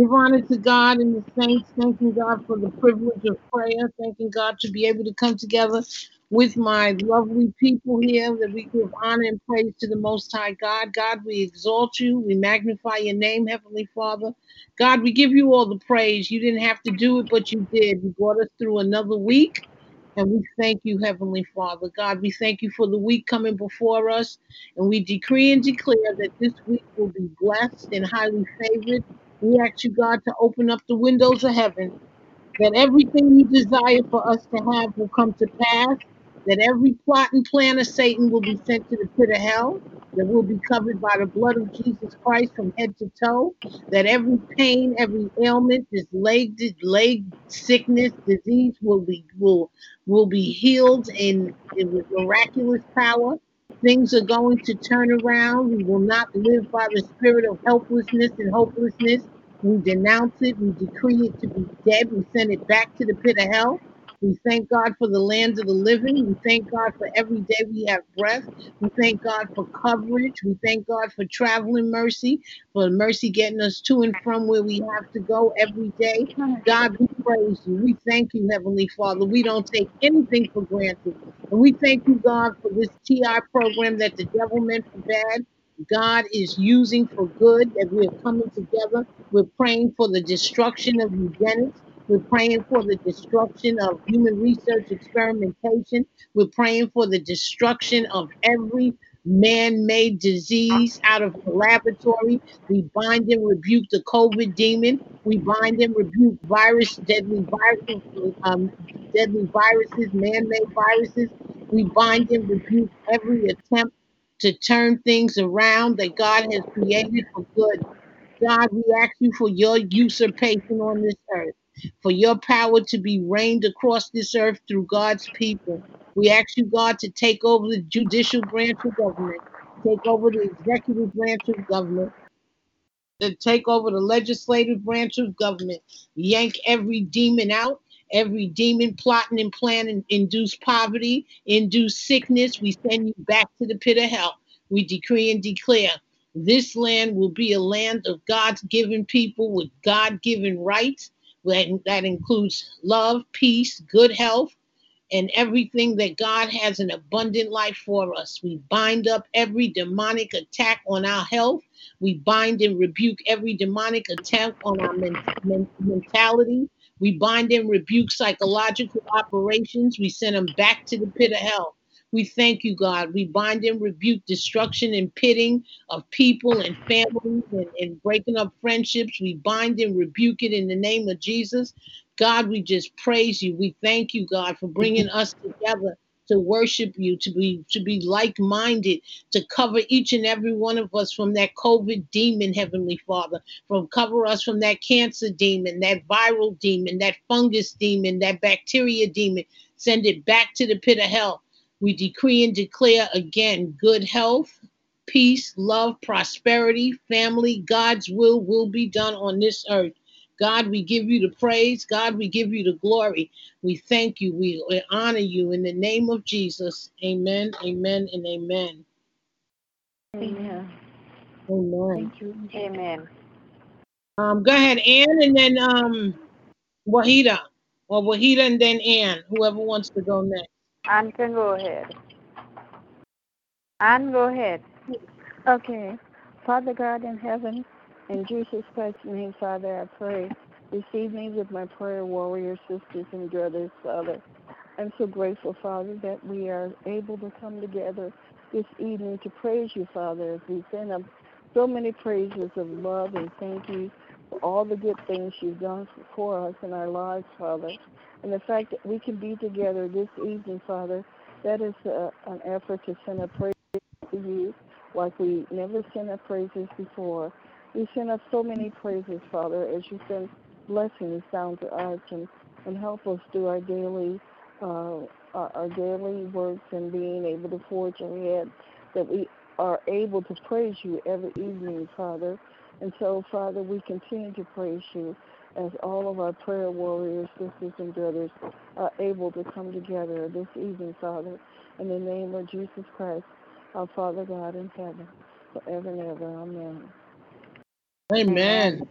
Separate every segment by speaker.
Speaker 1: Give honor to God and the saints, thanking God for the privilege of prayer, thanking God to be able to come together with my lovely people here that we give honor and praise to the Most High God. God, we exalt you, we magnify your name, Heavenly Father. God, we give you all the praise. You didn't have to do it, but you did. You brought us through another week. And we thank you, Heavenly Father. God, we thank you for the week coming before us. And we decree and declare that this week will be blessed and highly favored. We ask you, God, to open up the windows of heaven, that everything you desire for us to have will come to pass, that every plot and plan of Satan will be sent to the pit of hell, that will be covered by the blood of Jesus Christ from head to toe, that every pain, every ailment, this leg, leg sickness, disease will be will will be healed in, in with miraculous power. Things are going to turn around. We will not live by the spirit of helplessness and hopelessness. We denounce it. We decree it to be dead. We send it back to the pit of hell. We thank God for the lands of the living. We thank God for every day we have breath. We thank God for coverage. We thank God for traveling mercy, for mercy getting us to and from where we have to go every day. God, we praise you. We thank you, Heavenly Father. We don't take anything for granted. And we thank you, God, for this TI program that the devil meant for bad. God is using for good, that we're coming together. We're praying for the destruction of eugenics. We're praying for the destruction of human research experimentation. We're praying for the destruction of every man made disease out of the laboratory. We bind and rebuke the COVID demon. We bind and rebuke virus, deadly viruses, um, deadly viruses, man made viruses. We bind and rebuke every attempt to turn things around that God has created for good. God, we ask you for your usurpation on this earth, for your power to be reigned across this earth through God's people. We ask you, God, to take over the judicial branch of government, take over the executive branch of government, to take over the legislative branch of government, yank every demon out, every demon plotting and planning, induce poverty, induce sickness. We send you back to the pit of hell. We decree and declare this land will be a land of God's given people with God given rights. That, that includes love, peace, good health, and everything that God has an abundant life for us. We bind up every demonic attack on our health. We bind and rebuke every demonic attack on our men- men- mentality. We bind and rebuke psychological operations. We send them back to the pit of hell. We thank you, God. We bind and rebuke destruction and pitting of people and families and, and breaking up friendships. We bind and rebuke it in the name of Jesus. God, we just praise you. We thank you, God, for bringing us together to worship you, to be to be like-minded, to cover each and every one of us from that COVID demon, Heavenly Father, from cover us from that cancer demon, that viral demon, that fungus demon, that bacteria demon. Send it back to the pit of hell. We decree and declare again good health, peace, love, prosperity, family. God's will will be done on this earth. God, we give you the praise. God, we give you the glory. We thank you. We honor you in the name of Jesus. Amen, amen, and amen.
Speaker 2: Amen.
Speaker 1: Amen.
Speaker 2: Thank you. Amen.
Speaker 1: Um, go ahead, Ann, and then um, Wahida, or Wahida and then Ann, whoever wants to go next.
Speaker 2: Anne can go ahead. Anne, go ahead.
Speaker 3: Okay. Father God in heaven, in Jesus Christ's name, Father, I pray. Receive me with my prayer warrior sisters and brothers, Father. I'm so grateful, Father, that we are able to come together this evening to praise you, Father, as we send up so many praises of love and thank you for all the good things you've done for us in our lives, Father. And the fact that we can be together this evening, Father, that is uh, an effort to send a praise to you like we never sent our praises before. You send us so many praises, Father, as you send blessings down to us and, and help us do our daily uh, our, our daily works and being able to forge ahead, that we are able to praise you every evening, Father. And so, Father, we continue to praise you as all of our prayer warriors, sisters, and brothers are able to come together this evening, Father, in the name of Jesus Christ, our Father God in heaven, forever and ever. Amen.
Speaker 1: Amen.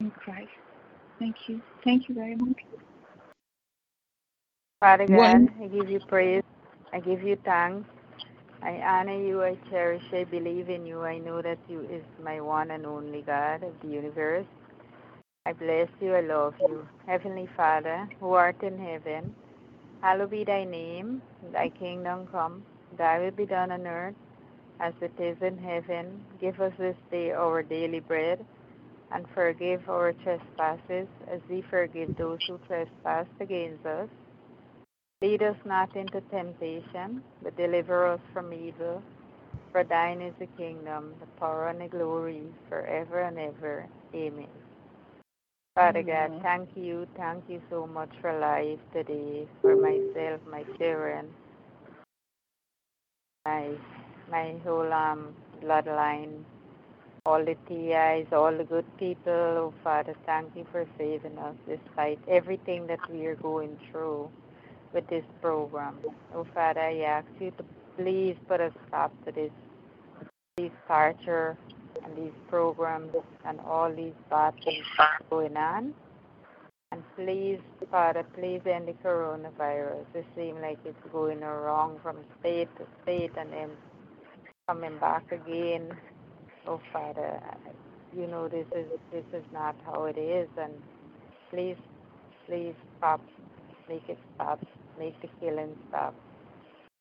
Speaker 4: In Christ. Thank you. Thank you very much.
Speaker 2: Father
Speaker 1: One-
Speaker 2: God, I give you praise. I give you thanks. I honor you. I cherish. I believe in you. I know that you is my one and only God of the universe. I bless you. I love you. Heavenly Father, who art in heaven, hallowed be thy name. Thy kingdom come. Thy will be done on earth as it is in heaven. Give us this day our daily bread and forgive our trespasses as we forgive those who trespass against us. Lead us not into temptation, but deliver us from evil. For thine is the kingdom, the power, and the glory, forever and ever. Amen. Father God, thank you, thank you so much for life today, for myself, my children, my my whole um bloodline, all the TIs, all the good people. Oh Father, thank you for saving us despite everything that we are going through with this program. Oh Father, I ask you to please put a stop to this this torture and these programs and all these bad things going on. And please, Father, please end the coronavirus. It seems like it's going wrong from state to state and then coming back again. Oh Father, you know this is this is not how it is and please please stop make it stop. Make the killing stop.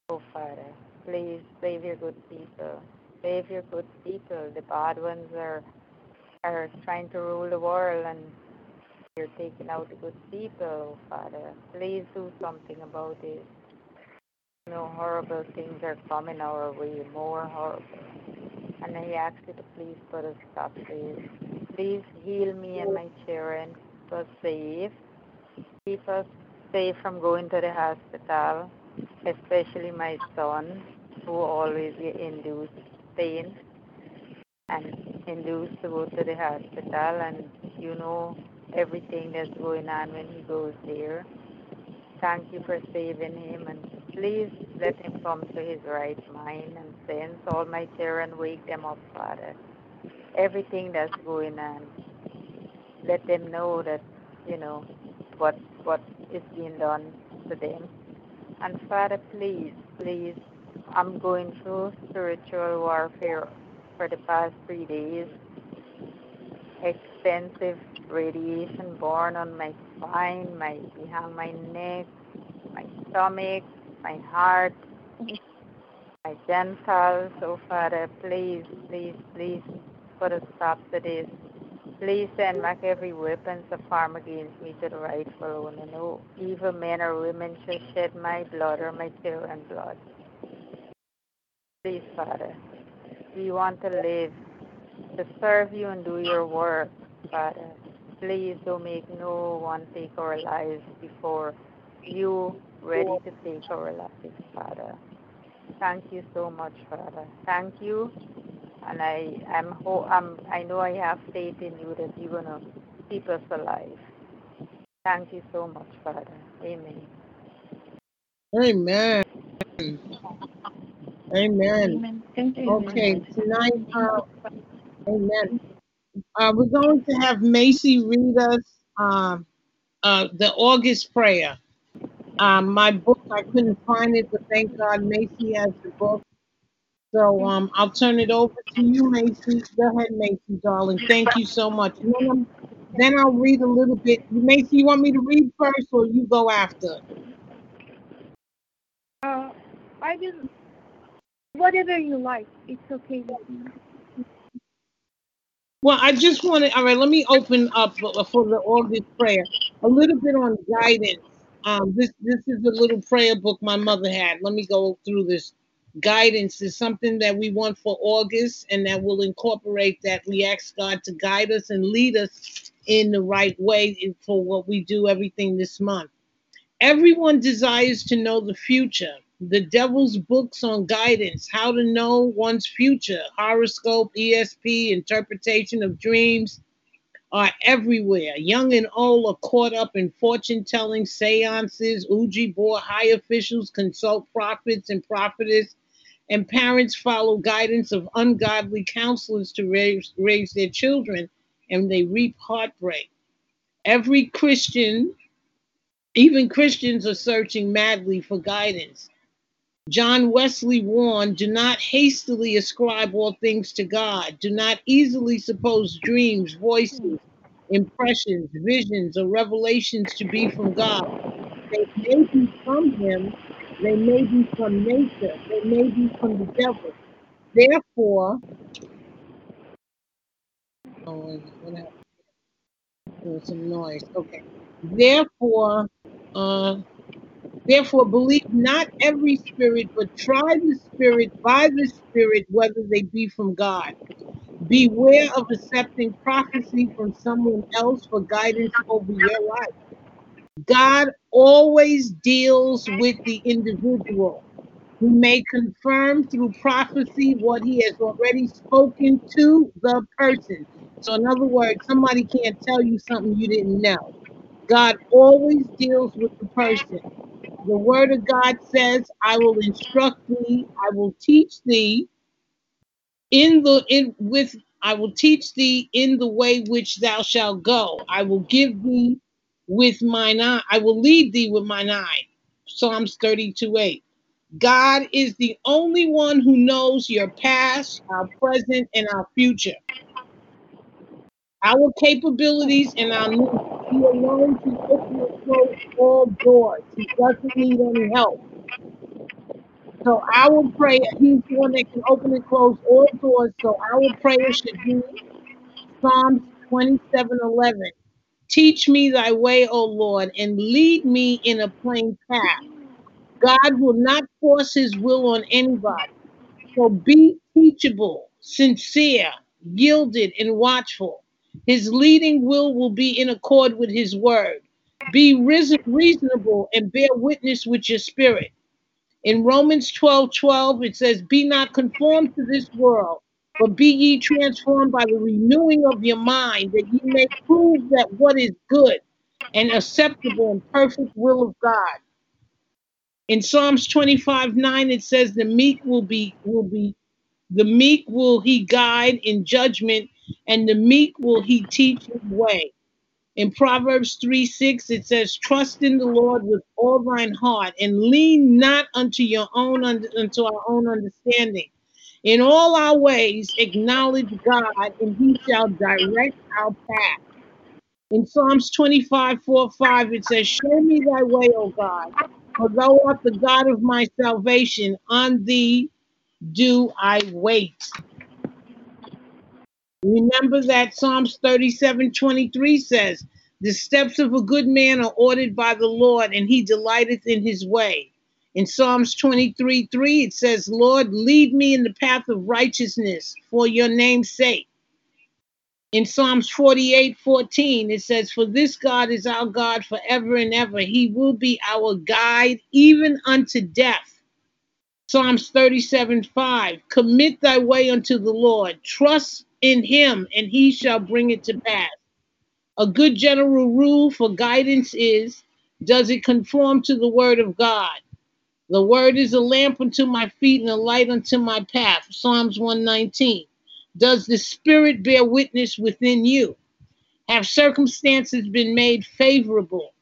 Speaker 2: Oh Father, eh. please save your good people. Save your good people. The bad ones are are trying to rule the world and you're taking out the good people, Father. Please do something about it. You know, horrible things are coming our way, more horrible. And I ask you to please put a stop to it. Please heal me and my children. Keep us safe. Keep us safe from going to the hospital, especially my son, who always get induced pain and induced to go to the hospital. And you know everything that's going on when he goes there. Thank you for saving him and please let him come to his right mind and sense. All my children, wake them up, Father. Everything that's going on, let them know that, you know, what what is being done to them. And Father, please, please, I'm going through spiritual warfare for the past three days. Extensive radiation born on my spine, my behind my neck, my stomach, my heart, my genitals. So Father, please, please, please put a stop to this. Please send back every weapon of harm against me to the rightful owner. No evil men or women shall shed my blood or my children's blood. Please, Father, we want to live to serve you and do your work, Father. Please don't make no one take our lives before you ready to take our lives, Father. Thank you so much, Father. Thank you and I am ho- I'm, I know I have faith in you that you're gonna keep us alive. Thank you so much, Father. Amen.
Speaker 1: Amen. Amen.
Speaker 4: Amen. Thank you.
Speaker 1: Okay, tonight, uh, amen. Uh, we're going to have Macy read us um, uh, the August prayer. Um, my book, I couldn't find it, but thank God Macy has the book. So um, I'll turn it over to you, Macy. Go ahead, Macy, darling. Thank you so much. Then, then I'll read a little bit. Macy, you want me to read first or you go after?
Speaker 4: Uh, I will. Whatever you like, it's okay with me.
Speaker 1: Well, I just want to, all right, let me open up for for the August prayer. A little bit on guidance. Um, this this is a little prayer book my mother had. Let me go through this guidance is something that we want for August and that will incorporate that. We ask God to guide us and lead us in the right way for what we do everything this month. Everyone desires to know the future. The devil's books on guidance, how to know one's future, horoscope, ESP, interpretation of dreams are everywhere. Young and old are caught up in fortune telling, seances, Ouija board, high officials consult prophets and prophetess and parents follow guidance of ungodly counselors to raise, raise their children, and they reap heartbreak. Every Christian, even Christians, are searching madly for guidance. John Wesley warned do not hastily ascribe all things to God. Do not easily suppose dreams, voices, impressions, visions, or revelations to be from God. They may be from Him, they may be from nature. They may be from the devil. Therefore? There was some noise. Okay. Therefore, uh, therefore, believe not every spirit, but try the spirit by the spirit whether they be from God. Beware of accepting prophecy from someone else for guidance over your life. God always deals with the individual who may confirm through prophecy what he has already spoken to the person. So, in other words, somebody can't tell you something you didn't know. God always deals with the person. The word of God says, I will instruct thee, I will teach thee in the in with I will teach thee in the way which thou shalt go. I will give thee with mine eye. I will lead thee with mine eye. Psalms 32 8. God is the only one who knows your past, our present, and our future. Our capabilities and our needs. He alone can open and close all doors. He doesn't need any help. So our prayer, he's the one that can open and close all doors. So our prayer should be Psalms 27 11. Teach me thy way, O Lord, and lead me in a plain path. God will not force his will on anybody. So be teachable, sincere, yielded, and watchful. His leading will will be in accord with his word. Be reason- reasonable and bear witness with your spirit. In Romans 12 12, it says, Be not conformed to this world, but be ye transformed by the renewing of your mind, that ye may prove that what is good and acceptable and perfect will of God. In Psalms 25 9, it says, The meek will be will be the meek will he guide in judgment, and the meek will he teach his way. In Proverbs 3 6, it says, Trust in the Lord with all thine heart, and lean not unto your own unto our own understanding. In all our ways, acknowledge God, and he shall direct our path. In Psalms 25 4 5, it says, Show me thy way, O God, for thou art the God of my salvation. On thee do I wait. Remember that Psalms 37 23 says, The steps of a good man are ordered by the Lord, and he delighteth in his way. In Psalms 23 3, it says, Lord, lead me in the path of righteousness for your name's sake. In Psalms 48 14, it says, For this God is our God forever and ever. He will be our guide even unto death. Psalms 37 5, Commit thy way unto the Lord, trust in him, and he shall bring it to pass. A good general rule for guidance is Does it conform to the word of God? The word is a lamp unto my feet and a light unto my path. Psalms 119. Does the Spirit bear witness within you? Have circumstances been made favorable?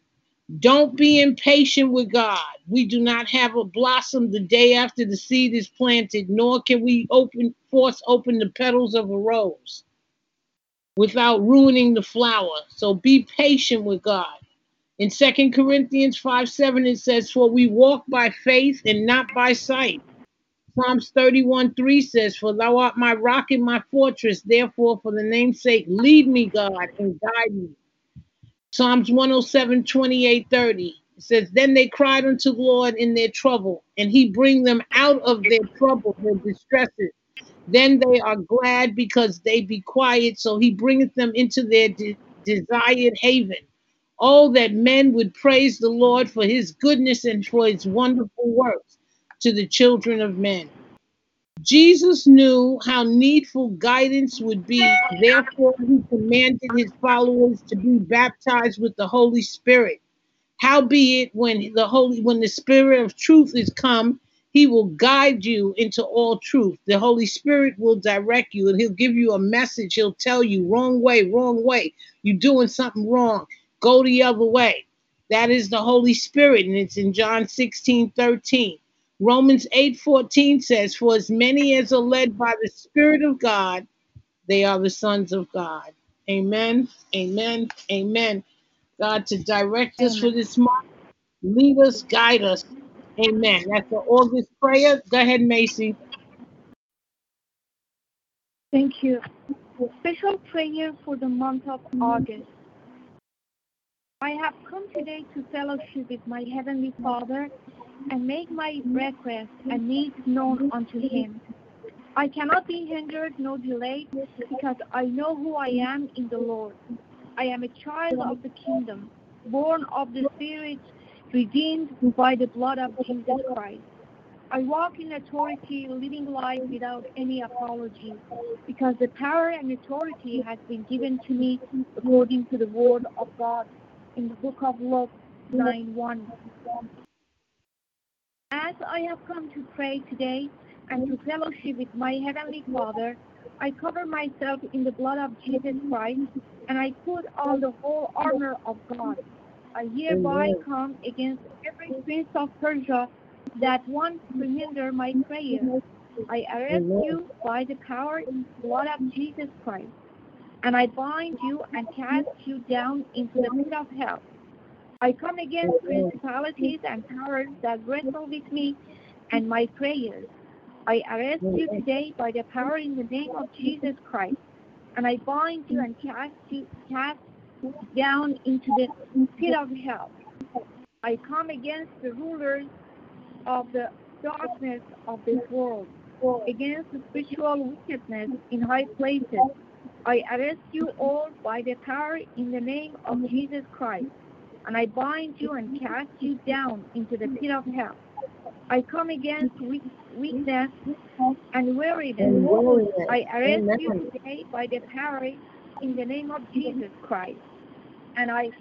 Speaker 1: Don't be impatient with God. We do not have a blossom the day after the seed is planted, nor can we open force open the petals of a rose without ruining the flower. So be patient with God. In Second Corinthians 5 7, it says, For we walk by faith and not by sight. Psalms 31 3 says, For thou art my rock and my fortress. Therefore, for the name's sake, lead me, God, and guide me. Psalms 107 28 30. It says, Then they cried unto the Lord in their trouble, and he bring them out of their trouble, their distresses. Then they are glad because they be quiet, so he bringeth them into their de- desired haven. Oh, that men would praise the Lord for his goodness and for his wonderful works to the children of men. Jesus knew how needful guidance would be. Therefore, he commanded his followers to be baptized with the Holy Spirit. Howbeit, when the Holy, when the Spirit of truth is come, he will guide you into all truth. The Holy Spirit will direct you and he'll give you a message. He'll tell you wrong way, wrong way. You're doing something wrong. Go the other way. That is the Holy Spirit, and it's in John 16 13. Romans 8 14 says, For as many as are led by the Spirit of God, they are the sons of God. Amen. Amen. Amen. God, to direct us for this month, lead us, guide us. Amen. That's the August prayer. Go ahead, Macy.
Speaker 4: Thank you. Special prayer for the month of mm-hmm. August. I have come today to fellowship with my Heavenly Father and make my request and needs known unto Him. I cannot be hindered nor delayed because I know who I am in the Lord. I am a child of the kingdom, born of the Spirit, redeemed by the blood of Jesus Christ. I walk in authority, living life without any apology, because the power and authority has been given to me according to the word of God in the book of Luke 9 1. As I have come to pray today and to fellowship with my Heavenly Father, I cover myself in the blood of Jesus Christ and I put on the whole armor of God. I hereby come against every prince of Persia that wants to hinder my prayer. I arrest you by the power and blood of Jesus Christ, and I bind you and cast you down into the pit of hell. I come against principalities and powers that wrestle with me and my prayers. I arrest you today by the power in the name of Jesus Christ, and I bind you and cast you cast down into the pit of hell. I come against the rulers of the darkness of this world, against the spiritual wickedness in high places. I arrest you all by the power in the name of Jesus Christ, and I bind you and cast you down into the pit of hell. I come against weak, weakness and weariness. I arrest you today by the power in the name of Jesus Christ, and I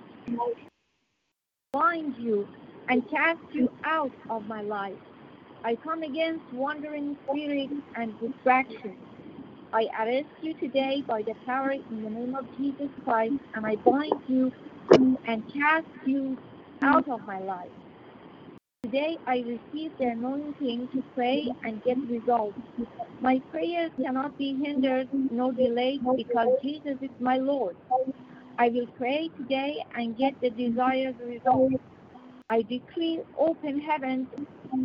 Speaker 4: bind you and cast you out of my life. I come against wandering spirits and distractions. I arrest you today by the power in the name of Jesus Christ, and I bind you and cast you out of my life. Today I receive the anointing to pray and get results. My prayers cannot be hindered nor delayed because Jesus is my Lord. I will pray today and get the desired results. I decree open heavens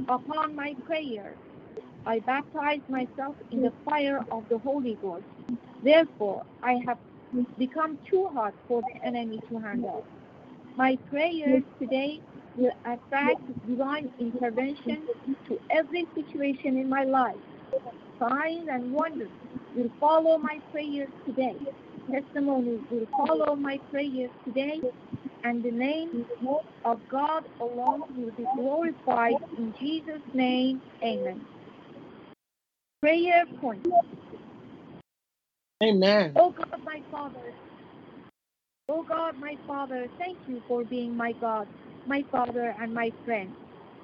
Speaker 4: upon my prayer. I baptize myself in the mm. fire of the Holy Ghost. Therefore, I have become too hot for the enemy to handle. My prayers today will attract divine intervention to every situation in my life. Signs and wonders will follow my prayers today. Testimonies will follow my prayers today, and the name of God alone will be glorified in Jesus' name. Amen. Prayer point.
Speaker 1: Amen.
Speaker 4: Oh God, my Father. Oh God, my Father, thank you for being my God, my Father, and my friend.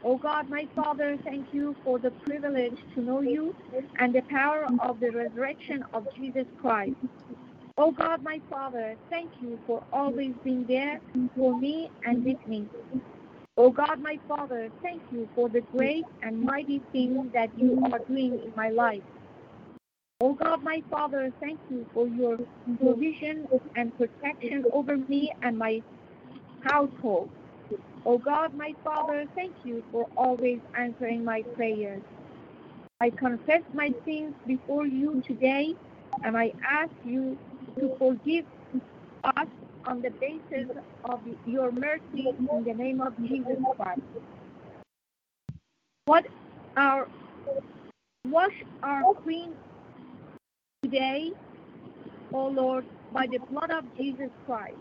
Speaker 4: Oh God, my Father, thank you for the privilege to know you and the power of the resurrection of Jesus Christ. Oh God, my Father, thank you for always being there for me and with me. Oh God, my Father, thank you for the great and mighty things that you are doing in my life. Oh God, my Father, thank you for your provision and protection over me and my household. Oh God, my Father, thank you for always answering my prayers. I confess my sins before you today, and I ask you to forgive us on the basis of your mercy in the name of Jesus Christ. What our wash our queen today, O Lord, by the blood of Jesus Christ.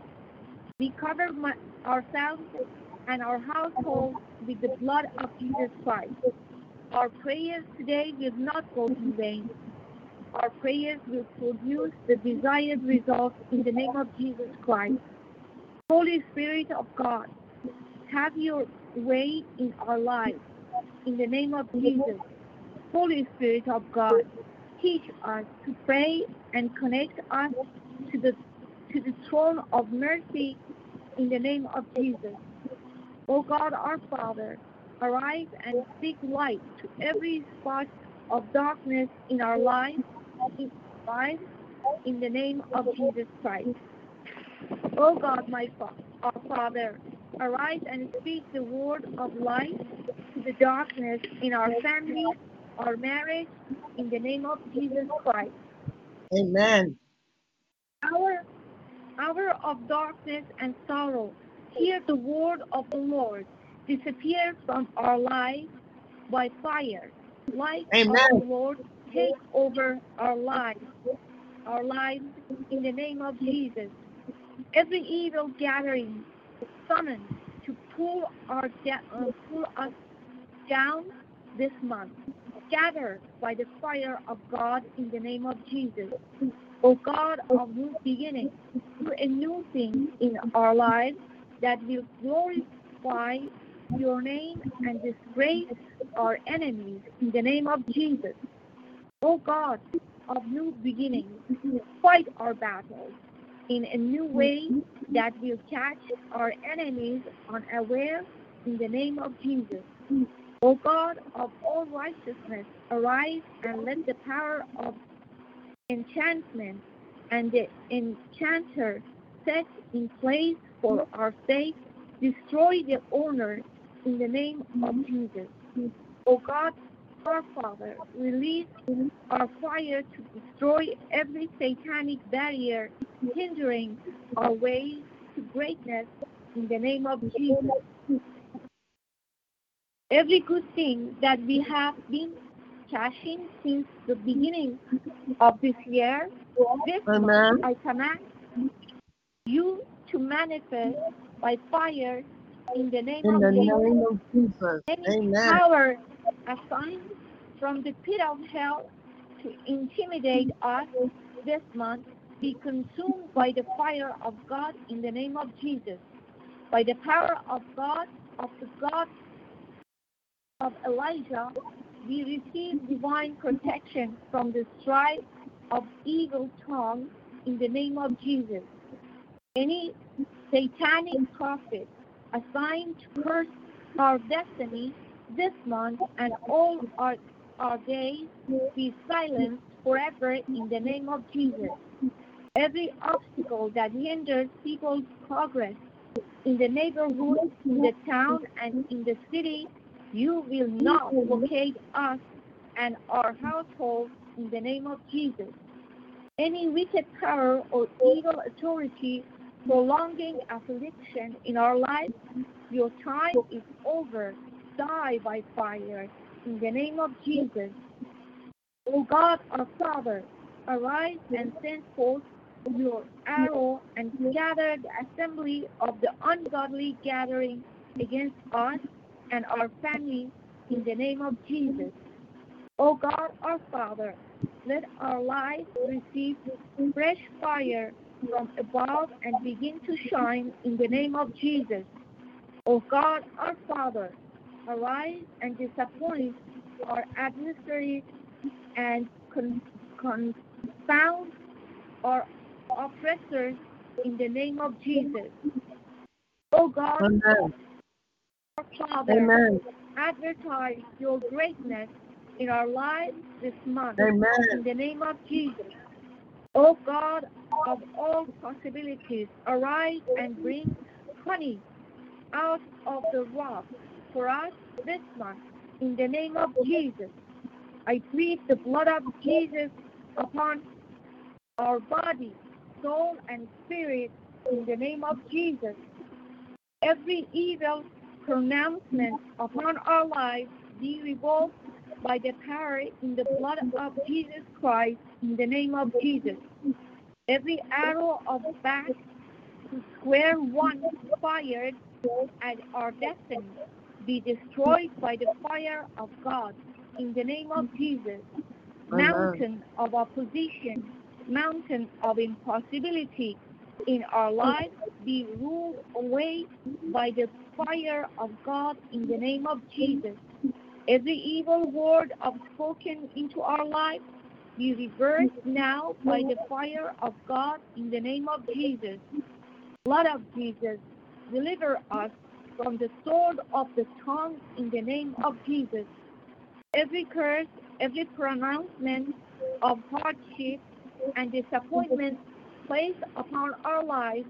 Speaker 4: We cover my, ourselves and our household with the blood of Jesus Christ. Our prayers today will not go in vain. Our prayers will produce the desired results in the name of Jesus Christ. Holy Spirit of God, have your way in our lives in the name of Jesus. Holy Spirit of God, teach us to pray and connect us to the to the throne of mercy in the name of Jesus. O God our Father, arise and speak light to every spot of darkness in our lives, in, lives, in the name of Jesus Christ. O God, my fa- our Father, arise and speak the word of light to the darkness in our family, our marriage, in the name of Jesus Christ.
Speaker 1: Amen.
Speaker 4: Our hour of darkness and sorrow, hear the word of the Lord disappear from our lives by fire. Light
Speaker 1: Amen.
Speaker 4: of the Lord take over our lives, our lives in the name of Jesus. Every evil gathering summoned to pull our uh, pull us down this month, scatter by the fire of God in the name of Jesus. O God of new beginnings, do a new thing in our lives that will glorify your name and disgrace our enemies in the name of Jesus. O God of new beginnings, fight our battles in a new way that will catch our enemies unaware in the name of Jesus. O God of all righteousness, arise and let the power of enchantment and the enchanter set in place for our sake destroy the owner in the name of Jesus. O God, our Father, release our fire to destroy every satanic barrier hindering our way to greatness in the name of Jesus. Every good thing that we have been cashing since the beginning of this year, this
Speaker 1: Amen.
Speaker 4: I command you to manifest by fire in the name
Speaker 1: In
Speaker 4: of
Speaker 1: the
Speaker 4: Jesus.
Speaker 1: name of Jesus.
Speaker 4: Any
Speaker 1: Amen.
Speaker 4: power assigned from the pit of hell to intimidate us this month be consumed by the fire of God in the name of Jesus. By the power of God, of the God of Elijah, we receive divine protection from the strife of evil tongue in the name of Jesus. Any satanic prophet assigned to curse our destiny this month and all our, our days be silenced forever in the name of Jesus. Every obstacle that hinders people's progress in the neighborhood, in the town, and in the city, you will not locate us and our household in the name of Jesus. Any wicked power or evil authority prolonging affliction in our lives, your time is over. Die by fire in the name of Jesus. O God, our Father, arise and send forth your arrow and scatter the assembly of the ungodly gathering against us and our family in the name of Jesus. O God, our Father, let our lives receive fresh fire from above and begin to shine in the name of Jesus. O God, our Father, arise and disappoint our adversaries and con- confound our oppressors in the name of Jesus. O God,
Speaker 1: Amen.
Speaker 4: our Father,
Speaker 1: Amen.
Speaker 4: advertise your greatness in our lives this month.
Speaker 1: Amen.
Speaker 4: In the name of Jesus. O God of all possibilities, arise and bring honey out of the rock for us this month. In the name of Jesus. I plead the blood of Jesus upon our body, soul, and spirit in the name of Jesus. Every evil pronouncement upon our lives be revoked by the power in the blood of Jesus Christ in the name of Jesus. Every arrow of back to square one fired at our destiny be destroyed by the fire of God in the name of Jesus. Mountain of opposition, mountain of impossibility in our lives be ruled away by the fire of God in the name of Jesus. Every evil word of spoken into our life be reversed now by the fire of God in the name of Jesus. Blood of Jesus, deliver us from the sword of the tongue in the name of Jesus. Every curse, every pronouncement of hardship and disappointment placed upon our lives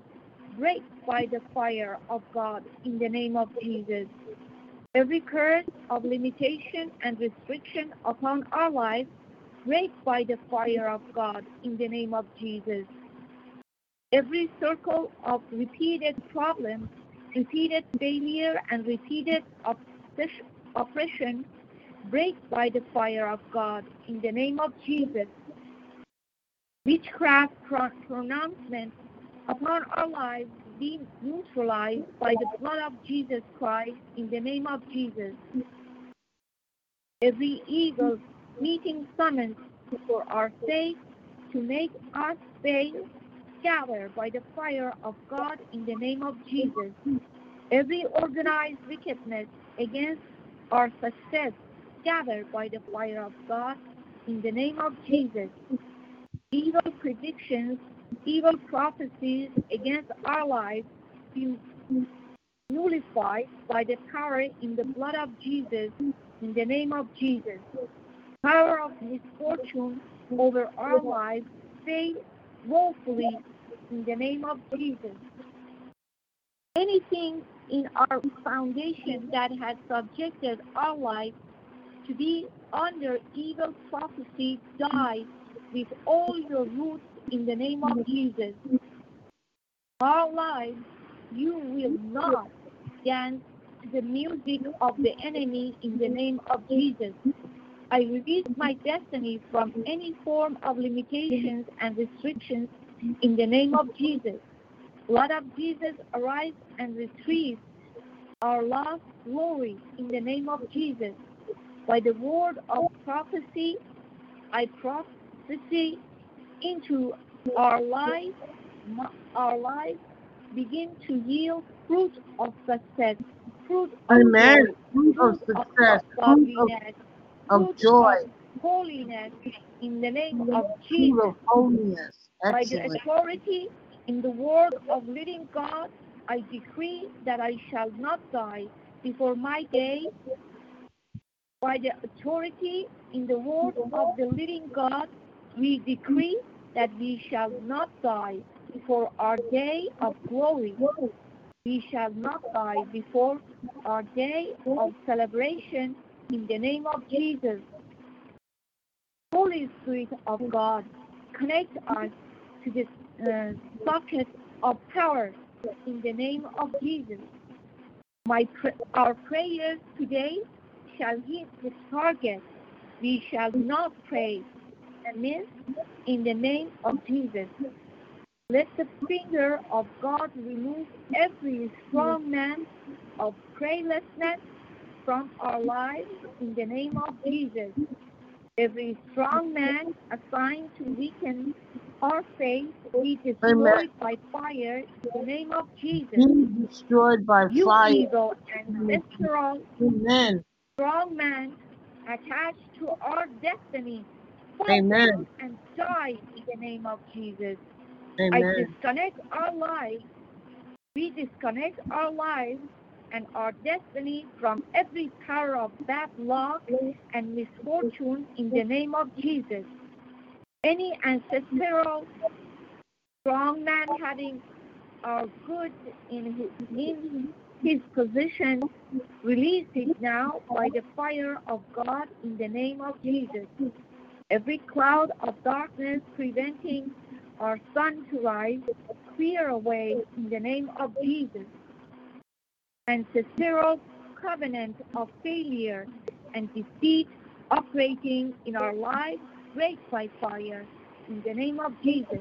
Speaker 4: break by the fire of God in the name of Jesus. Every curse of limitation and restriction upon our lives break by the fire of God in the name of Jesus. Every circle of repeated problems, repeated failure, and repeated oppression break by the fire of God in the name of Jesus. Witchcraft pronouncement upon our lives be neutralized by the blood of Jesus Christ in the name of Jesus. Every evil meeting summons for our sake to make us fail, gather by the fire of God in the name of Jesus. Every organized wickedness against our success, gathered by the fire of God in the name of Jesus. Evil predictions, evil prophecies against our lives be nullified by the power in the blood of Jesus in the name of Jesus power of misfortune over our lives fail woefully in the name of Jesus. Anything in our foundation that has subjected our life to be under evil prophecy die with all your roots in the name of Jesus. Our lives, you will not dance the music of the enemy in the name of Jesus. I release my destiny from any form of limitations and restrictions in the name of Jesus. Blood of Jesus, arise and retrieve our lost glory in the name of Jesus. By the word of prophecy, I prophesy into our lives, our lives begin to yield fruit of success, fruit of
Speaker 1: Amen.
Speaker 4: joy,
Speaker 1: Fruit of
Speaker 4: fruit of
Speaker 1: success, fruit of, of joy,
Speaker 4: of holiness in the name of Jesus.
Speaker 1: holiness.
Speaker 4: By the authority in the word of living God, I decree that I shall not die before my day. By the authority in the word of the living God, we decree that we shall not die before our day of glory. We shall not die before our day of celebration in the name of Jesus. Holy Spirit of God, connect us to this uh, of power in the name of Jesus. My pr- our prayers today shall hit the target. We shall not pray amiss in the name of Jesus. Let the finger of God remove every strong man of prayerlessness from our lives in the name of Jesus. Every strong man assigned to weaken our faith be destroyed
Speaker 1: Amen.
Speaker 4: by fire in the name of Jesus.
Speaker 1: Be destroyed by
Speaker 4: You
Speaker 1: fire.
Speaker 4: evil ancestral
Speaker 1: Amen.
Speaker 4: strong man attached to our destiny,
Speaker 1: Amen.
Speaker 4: and die in the name of Jesus. I disconnect our lives. We disconnect our lives and our destiny from every power of bad luck and misfortune in the name of Jesus. Any ancestral strong man having our good in his, in his position, release it now by the fire of God in the name of Jesus. Every cloud of darkness preventing our sun to rise, clear away in the name of Jesus. Ancestral covenant of failure and defeat operating in our lives, break by fire in the name of Jesus.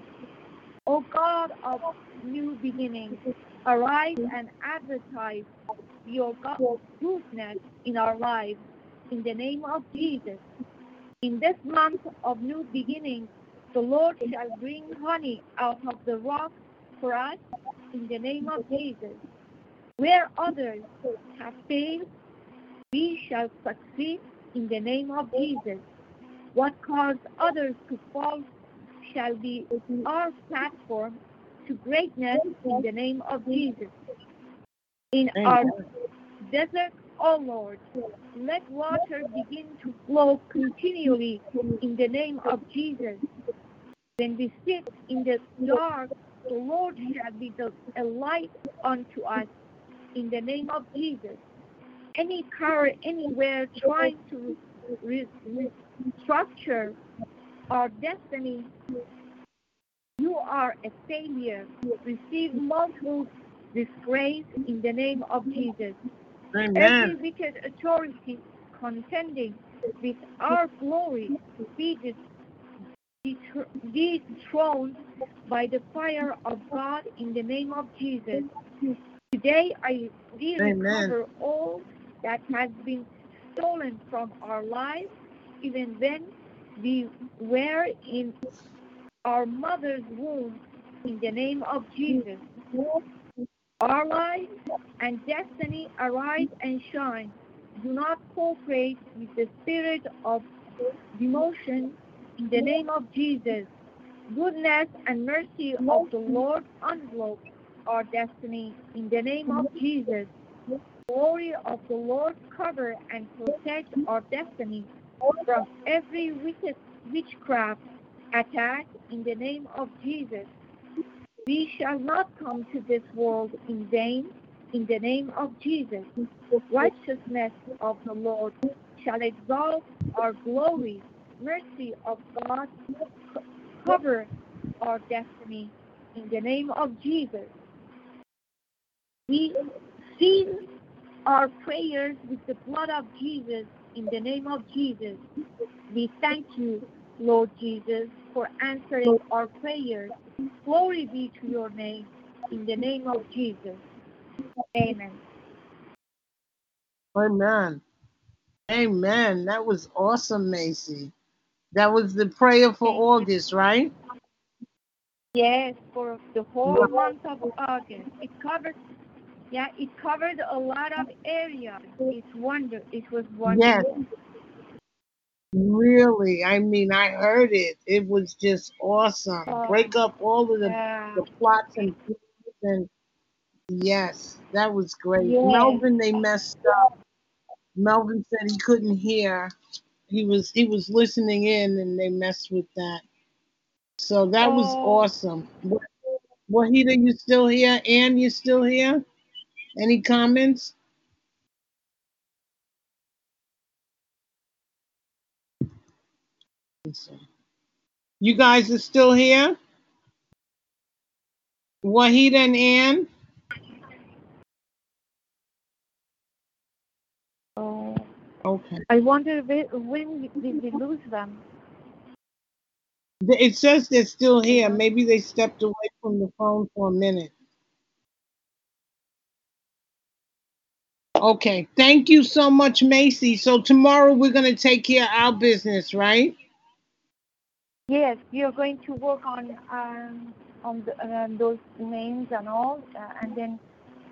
Speaker 4: O God of new beginnings, arise and advertise your goodness in our lives in the name of Jesus. In this month of new beginnings, the Lord shall bring honey out of the rock for us in the name of Jesus. Where others have failed, we shall succeed in the name of Jesus. What caused others to fall shall be our platform to greatness in the name of Jesus. In our desert, O Lord, let water begin to flow continually in the name of Jesus. When we sit in the dark, the Lord shall be the, a light unto us in the name of Jesus. Any power anywhere trying to restructure our destiny, you are a failure. Receive multiple disgrace in the name of Jesus. Every wicked authority contending with our glory be dis- detr- dethroned by the fire of God in the name of Jesus. Today I we recover all that has been stolen from our lives, even when we were in our mother's womb in the name of Jesus. Our lives and destiny arise and shine. Do not cooperate with the spirit of demotion in the name of Jesus. Goodness and mercy of the Lord envelop our destiny in the name of Jesus. Glory of the Lord cover and protect our destiny from every wicked witchcraft attack in the name of Jesus. We shall not come to this world in vain in the name of Jesus. The Righteousness of the Lord shall exalt our glory. Mercy of God cover our destiny in the name of Jesus. We seal our prayers with the blood of Jesus in the name of Jesus. We thank you, Lord Jesus, for answering our prayers. Glory be to your name in the name of Jesus. Amen.
Speaker 1: Amen. Amen. That was awesome, Macy. That was the prayer for August, right?
Speaker 4: Yes, for the whole month of August. It covered yeah, it covered a lot of areas. It's wonder it was wonderful. Yes.
Speaker 1: Really. I mean, I heard it. It was just awesome.
Speaker 4: Oh,
Speaker 1: Break up all of the,
Speaker 4: yeah.
Speaker 1: the plots and and yes, that was great.
Speaker 4: Yes.
Speaker 1: Melvin, they messed up. Melvin said he couldn't hear. He was he was listening in and they messed with that. So that was
Speaker 4: Oh.
Speaker 1: awesome. Wahida, you still here? Ann, you still here? Any comments? You guys are still here? Wahida and Ann?
Speaker 4: Oh.
Speaker 1: Okay.
Speaker 4: I wonder whe- when did we lose them?
Speaker 1: It says they're still here. Maybe they stepped away from the phone for a minute. Okay. Thank you so much, Macy. So tomorrow we're going to take care of our business, right?
Speaker 4: Yes, we are going to work on um, on the, uh, those names and all, uh, and then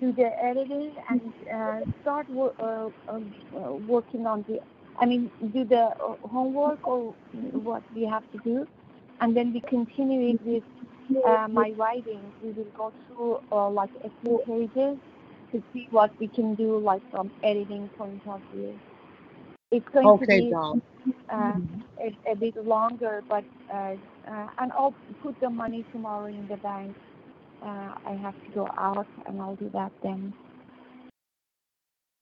Speaker 4: do the editing and uh, start uh, um, uh, working on the. I mean, do the uh, homework or what we have to do, and then we continue it with uh, my writing. We will go through uh, like a few pages to see what we can do, like from editing point of view. It's going to
Speaker 1: Okay,
Speaker 4: be
Speaker 1: doll.
Speaker 4: uh, a, a bit longer, but uh, uh, and I'll put the money tomorrow in the bank. Uh, I have to go out, and I'll do that then.